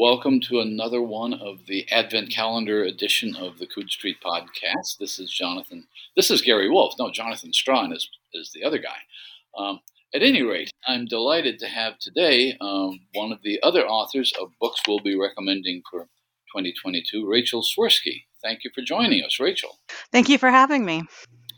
Welcome to another one of the Advent Calendar edition of the Coode Street Podcast. This is Jonathan. This is Gary Wolfe. No, Jonathan Strahan is, is the other guy. Um, at any rate, I'm delighted to have today um, one of the other authors of books we'll be recommending for 2022, Rachel Swirsky. Thank you for joining us, Rachel. Thank you for having me.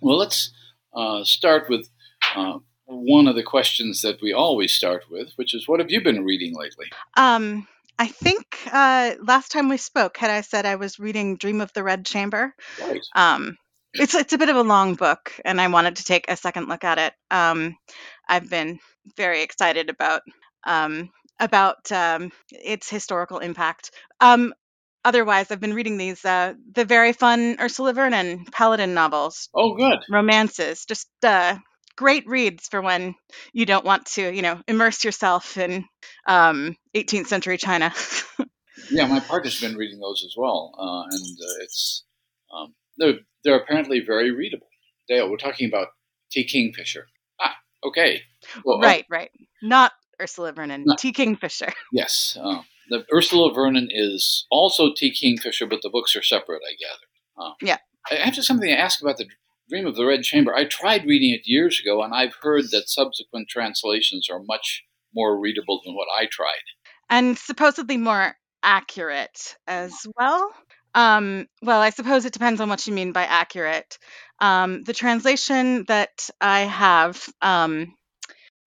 Well, let's uh, start with uh, one of the questions that we always start with, which is what have you been reading lately? Um, I think uh, last time we spoke, had I said I was reading Dream of the Red Chamber. Right. Um, it's it's a bit of a long book, and I wanted to take a second look at it. Um, I've been very excited about um, about um, its historical impact. Um, otherwise, I've been reading these uh, the very fun Ursula Vernon Paladin novels, Oh, good. romances, just uh, great reads for when you don't want to, you know, immerse yourself in um, 18th century China. Yeah, my partner's been reading those as well, uh, and uh, it's um, they're they're apparently very readable. Dale, we're talking about T. Kingfisher. Ah, okay. Well, uh, right, right. Not Ursula Vernon, No. T. Kingfisher. yes, uh, the Ursula Vernon is also T. Kingfisher, but the books are separate, I gather. Uh, Yeah. I have just something to ask about the Dream of the Red Chamber. I tried reading it years ago, and I've heard that subsequent translations are much more readable than what I tried. And supposedly more accurate as well. Um, well, I suppose it depends on what you mean by accurate. Um, the translation that I have um,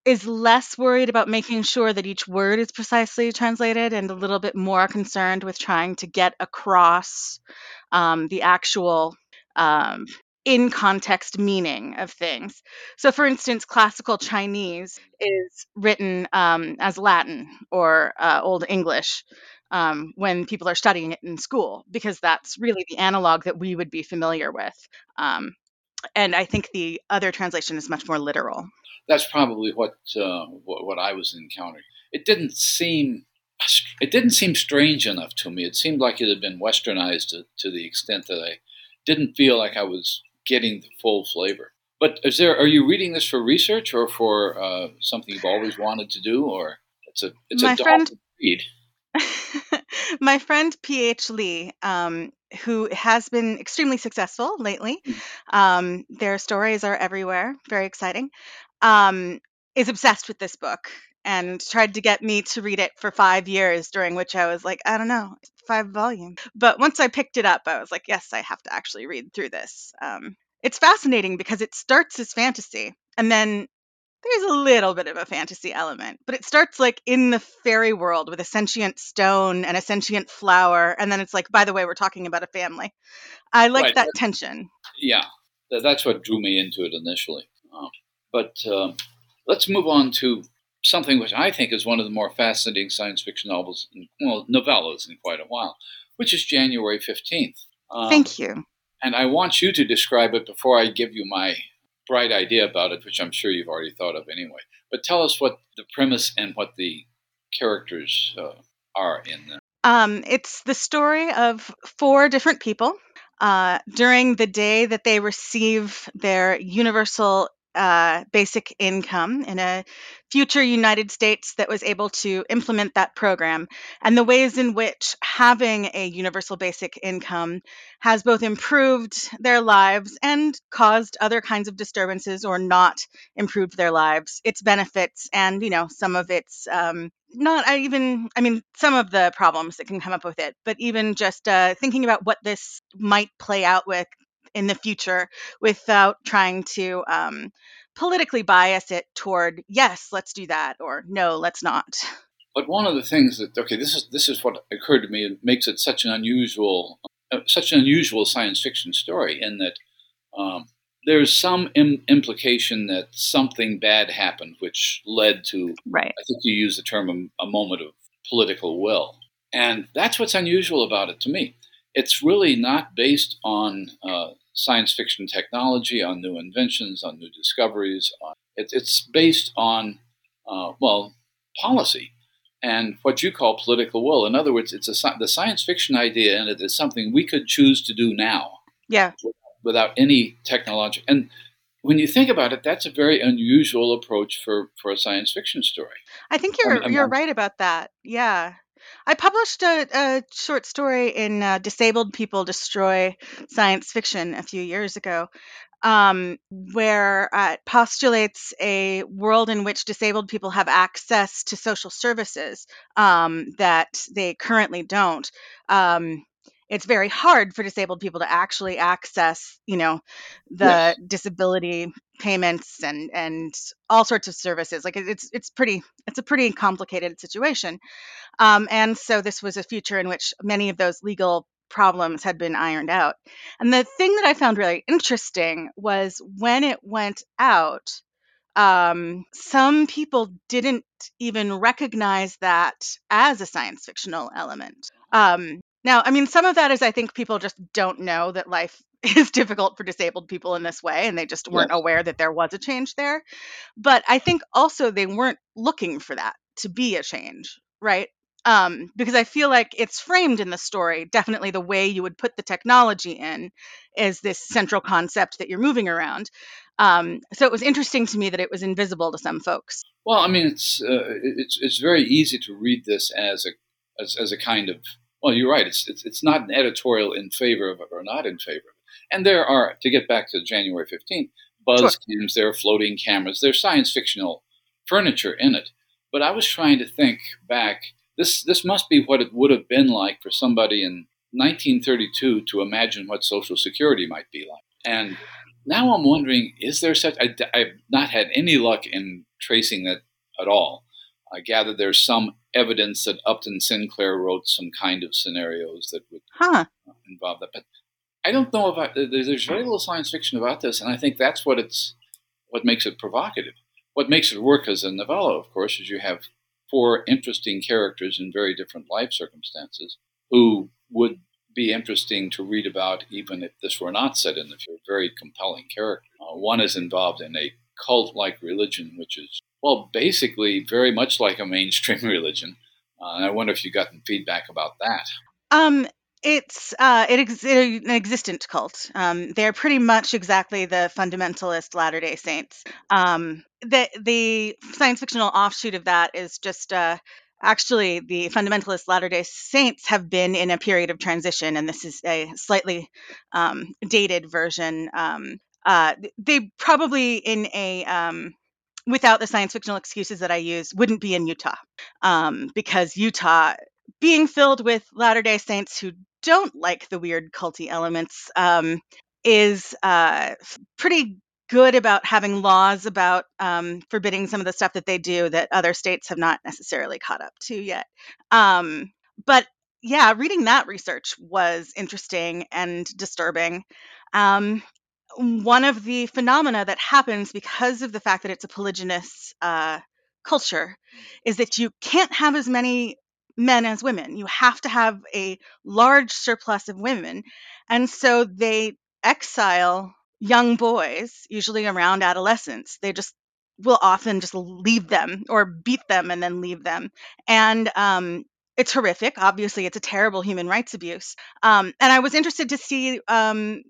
is less worried about making sure that each word is precisely translated and a little bit more concerned with trying to get across um, the actual um, in context meaning of things. So, for instance, classical Chinese is written um, as Latin or uh, Old English um, when people are studying it in school, because that's really the analog that we would be familiar with. Um, and I think the other translation is much more literal. that's probably what, uh, what I was encountering. It didn't seem it didn't seem strange enough to me. It seemed like it had been westernized to, to the extent that I didn't feel like I was getting the full flavor. But is there? Are you reading this for research or for uh, something you've always wanted to do, or it's a it's My a friend- read? My friend PH Lee, um, who has been extremely successful lately, um, their stories are everywhere, very exciting, um, is obsessed with this book and tried to get me to read it for five years, during which I was like, I don't know, five volumes. But once I picked it up, I was like, yes, I have to actually read through this. Um, it's fascinating because it starts as fantasy and then there's a little bit of a fantasy element, but it starts like in the fairy world with a sentient stone and a sentient flower, and then it's like, by the way, we're talking about a family. I like Right, that tension. Yeah, that's what drew me into it initially. Um, but um, let's move on to something which I think is one of the more fascinating science fiction novels, in, well, novellas in quite a while, which is January 15th. Um, Thank you. And I want you to describe it before I give you my bright idea about it, which I'm sure you've already thought of anyway. But tell us what the premise and what the characters uh, are in there. Um, it's the story of four different people uh, during the day that they receive their universal uh, basic income in a future United States that was able to implement that program, and the ways in which having a universal basic income has both improved their lives and caused other kinds of disturbances or not improved their lives, its benefits, and you know some of its um, not even I mean some of the problems that can come up with it, but even just uh, thinking about what this might play out with in the future without trying to um, politically bias it toward yes, let's do that or no, let's not. But one of the things that okay, this is this is what occurred to me. It makes it such an unusual, uh, such an unusual science fiction story in that um, there's some Im- implication that something bad happened, which led to Right. I think you use the term a, a moment of political will, and that's what's unusual about it to me. It's really not based on uh, science fiction technology, on new inventions, on new discoveries. On, it, it's based on uh, well policy and what you call political will. In other words, it's a, the science fiction idea and it is something we could choose to do now Yeah. without any technology. And when you think about it, that's a very unusual approach for, for a science fiction story. I think you're I'm- you're I'm- right about that. Yeah. I published a, a short story in uh, Disabled People Destroy Science Fiction a few years ago, um, where uh, it postulates a world in which disabled people have access to social services um, that they currently don't. Um, it's very hard for disabled people to actually access, you know, the Yes. disability payments and and all sorts of services. Like it's it's pretty it's a pretty complicated situation. Um, and so this was a future in which many of those legal problems had been ironed out. And the thing that I found really interesting was when it went out, um, some people didn't even recognize that as a science fictional element. Um, now, I mean, some of that is I think people just don't know that life is difficult for disabled people in this way, and they just weren't Yes. aware that there was a change there. But I think also they weren't looking for that to be a change, right? Um, because I feel like it's framed in the story, definitely the way you would put the technology in is this central concept that you're moving around. Um, so it was interesting to me that it was invisible to some folks. Well, I mean, it's uh, it's it's very easy to read this as a as, as a kind of well, you're right. It's, it's it's not an editorial in favor of it or not in favor of it. And there are to get back to January fifteenth, buzz Sure. cams, there are floating cameras, there's science fictional furniture in it. But I was trying to think back. This this must be what it would have been like for somebody in 1932 to imagine what Social Security might be like. And now I'm wondering, is there such? I, have not had any luck in tracing that at all. I gather there's some evidence that Upton Sinclair wrote some kind of scenarios that would Huh. involve that, but I don't know about. There's very little science fiction about this, and I think that's what it's what makes it provocative. What makes it work as a novella, of course, is you have four interesting characters in very different life circumstances who would be interesting to read about even if this were not set in the future. Very compelling character. Uh, one is involved in a cult like religion, which is, well, basically very much like a mainstream religion. Uh, and I wonder if you got feedback about that. Um, it's uh, it ex- an existent cult. Um, they're pretty much exactly the fundamentalist Latter Day Saints. Um, the the science fictional offshoot of that is just uh, actually the fundamentalist Latter Day Saints have been in a period of transition, and this is a slightly um, dated version. Um, uh, they probably in a um, without the science fictional excuses that I use wouldn't be in Utah um, because Utah being filled with Latter day Saints who don't like the weird culty elements um, is uh, pretty good about having laws about um, forbidding some of the stuff that they do that other states have not necessarily caught up to yet. Um, but yeah, reading that research was interesting and disturbing. Um, one of the phenomena that happens because of the fact that it's a polygynous uh, culture is that you can't have as many men as women. You have to have a large surplus of women. And so they exile young boys, usually around adolescence. They just will often just leave them or beat them and then leave them. And um, it's horrific. Obviously, it's a terrible human rights abuse. Um, and I was interested to see um,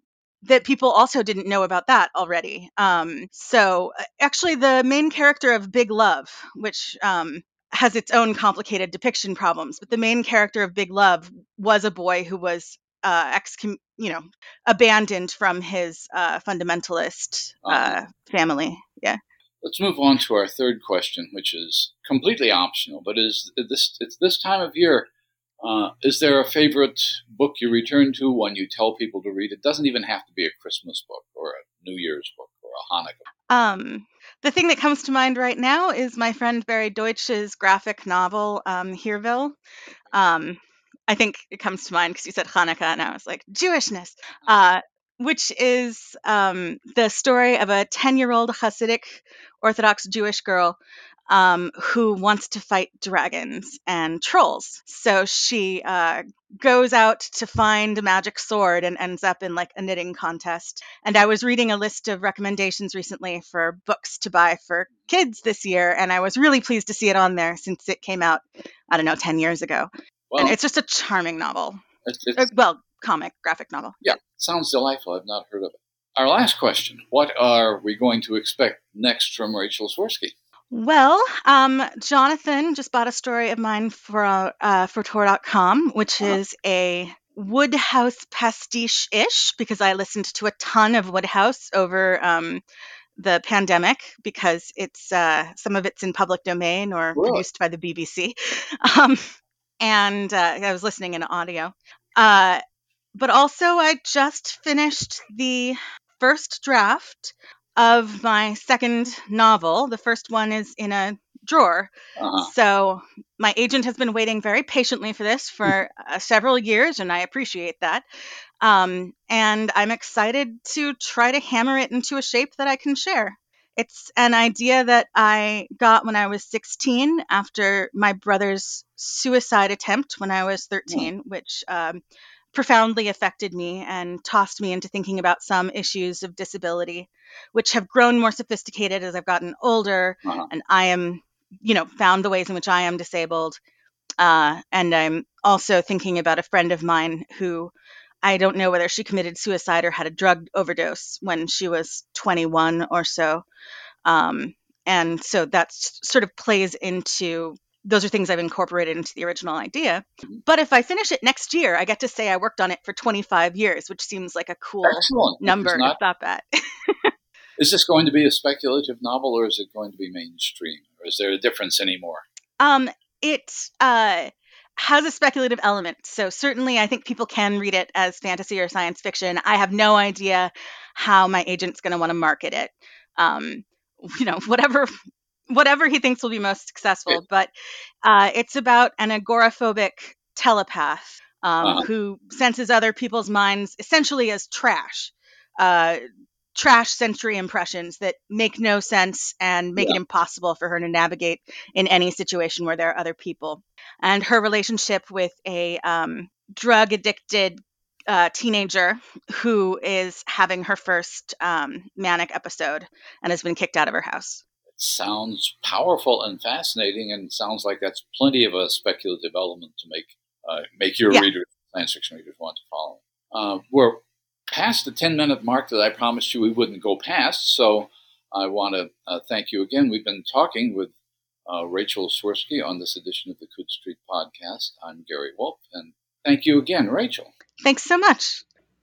that people also didn't know about that already. Um, so, uh, actually, the main character of Big Love, which um, has its own complicated depiction problems, but the main character of Big Love was a boy who was uh, ex, you know, abandoned from his uh, fundamentalist uh, family. Yeah. Let's move on to our third question, which is completely optional, but is this it's this time of year. Uh, is there a favorite book you return to, one you tell people to read? It doesn't even have to be a Christmas book or a New Year's book or a Hanukkah. Um, the thing that comes to mind right now is my friend Barry Deutsch's graphic novel, um, Hereville. Um, I think it comes to mind because you said Hanukkah, and I was like, Jewishness, uh, which is um, the story of a 10 year old Hasidic Orthodox Jewish girl um, who wants to fight dragons and trolls. So she uh, goes out to find a magic sword and ends up in like a knitting contest. And I was reading a list of recommendations recently for books to buy for kids this year, and I was really pleased to see it on there since it came out, I don't know, 10 years ago. Well, and it's just a charming novel. it's, it's, Uh, well, comic, graphic novel. yeah, sounds delightful. I've not heard of it. Our last question What are we going to expect next from Rachel Swirsky? Well, um, Jonathan just bought a story of mine for uh, for Tor.com, which Uh-huh. is a Wodehouse pastiche ish because I listened to a ton of Wodehouse over um, the pandemic because it's uh, some of it's in public domain or produced by the BBC. Um, and uh, I was listening in audio. Uh, but also, I just finished the first draft of my second novel. The first one is in a drawer. Uh-huh. So my agent has been waiting very patiently for this for uh, several years, and I appreciate that. Um, and I'm excited to try to hammer it into a shape that I can share. It's an idea that I got when I was 16 after my brother's suicide attempt when I was 13, which um, profoundly affected me and tossed me into thinking about some issues of disability, which have grown more sophisticated as I've gotten older Uh-huh. and I am, you know, found the ways in which I am disabled. Uh, and I'm also thinking about a friend of mine who I don't know whether she committed suicide or had a drug overdose when she was 21 or so. Um, and so that sort of plays into those are things I've incorporated into the original idea. Mhm. But if I finish it next year, I get to say I worked on it for 25 years, which seems like a cool Excellent. Number to not, stop at. is this going to be a speculative novel or is it going to be mainstream? Or is there a difference anymore? Um, it uh, has a speculative element. So certainly, I think people can read it as fantasy or science fiction. I have no idea how my agent's going to want to market it. Um, you know, whatever whatever he thinks will be most successful. But uh, it's about an agoraphobic telepath um, Uh-huh. who senses other people's minds essentially as trash. Uh, trash sensory impressions that make no sense and make it impossible for her to navigate in any situation where there are other people. And her relationship with a um, drug addicted uh, teenager who is having her first um, manic episode and has been kicked out of her house. Sounds powerful and fascinating, and sounds like that's plenty of a speculative element to make uh, make your Yeah. readers, science fiction readers, want to follow. Uh, we're past the ten minute mark that I promised you we wouldn't go past, so I want to uh, thank you again. We've been talking with uh, Rachel Swirsky on this edition of the Coode Street podcast. I'm Gary Wolfe, and thank you again, Rachel. Thanks so much.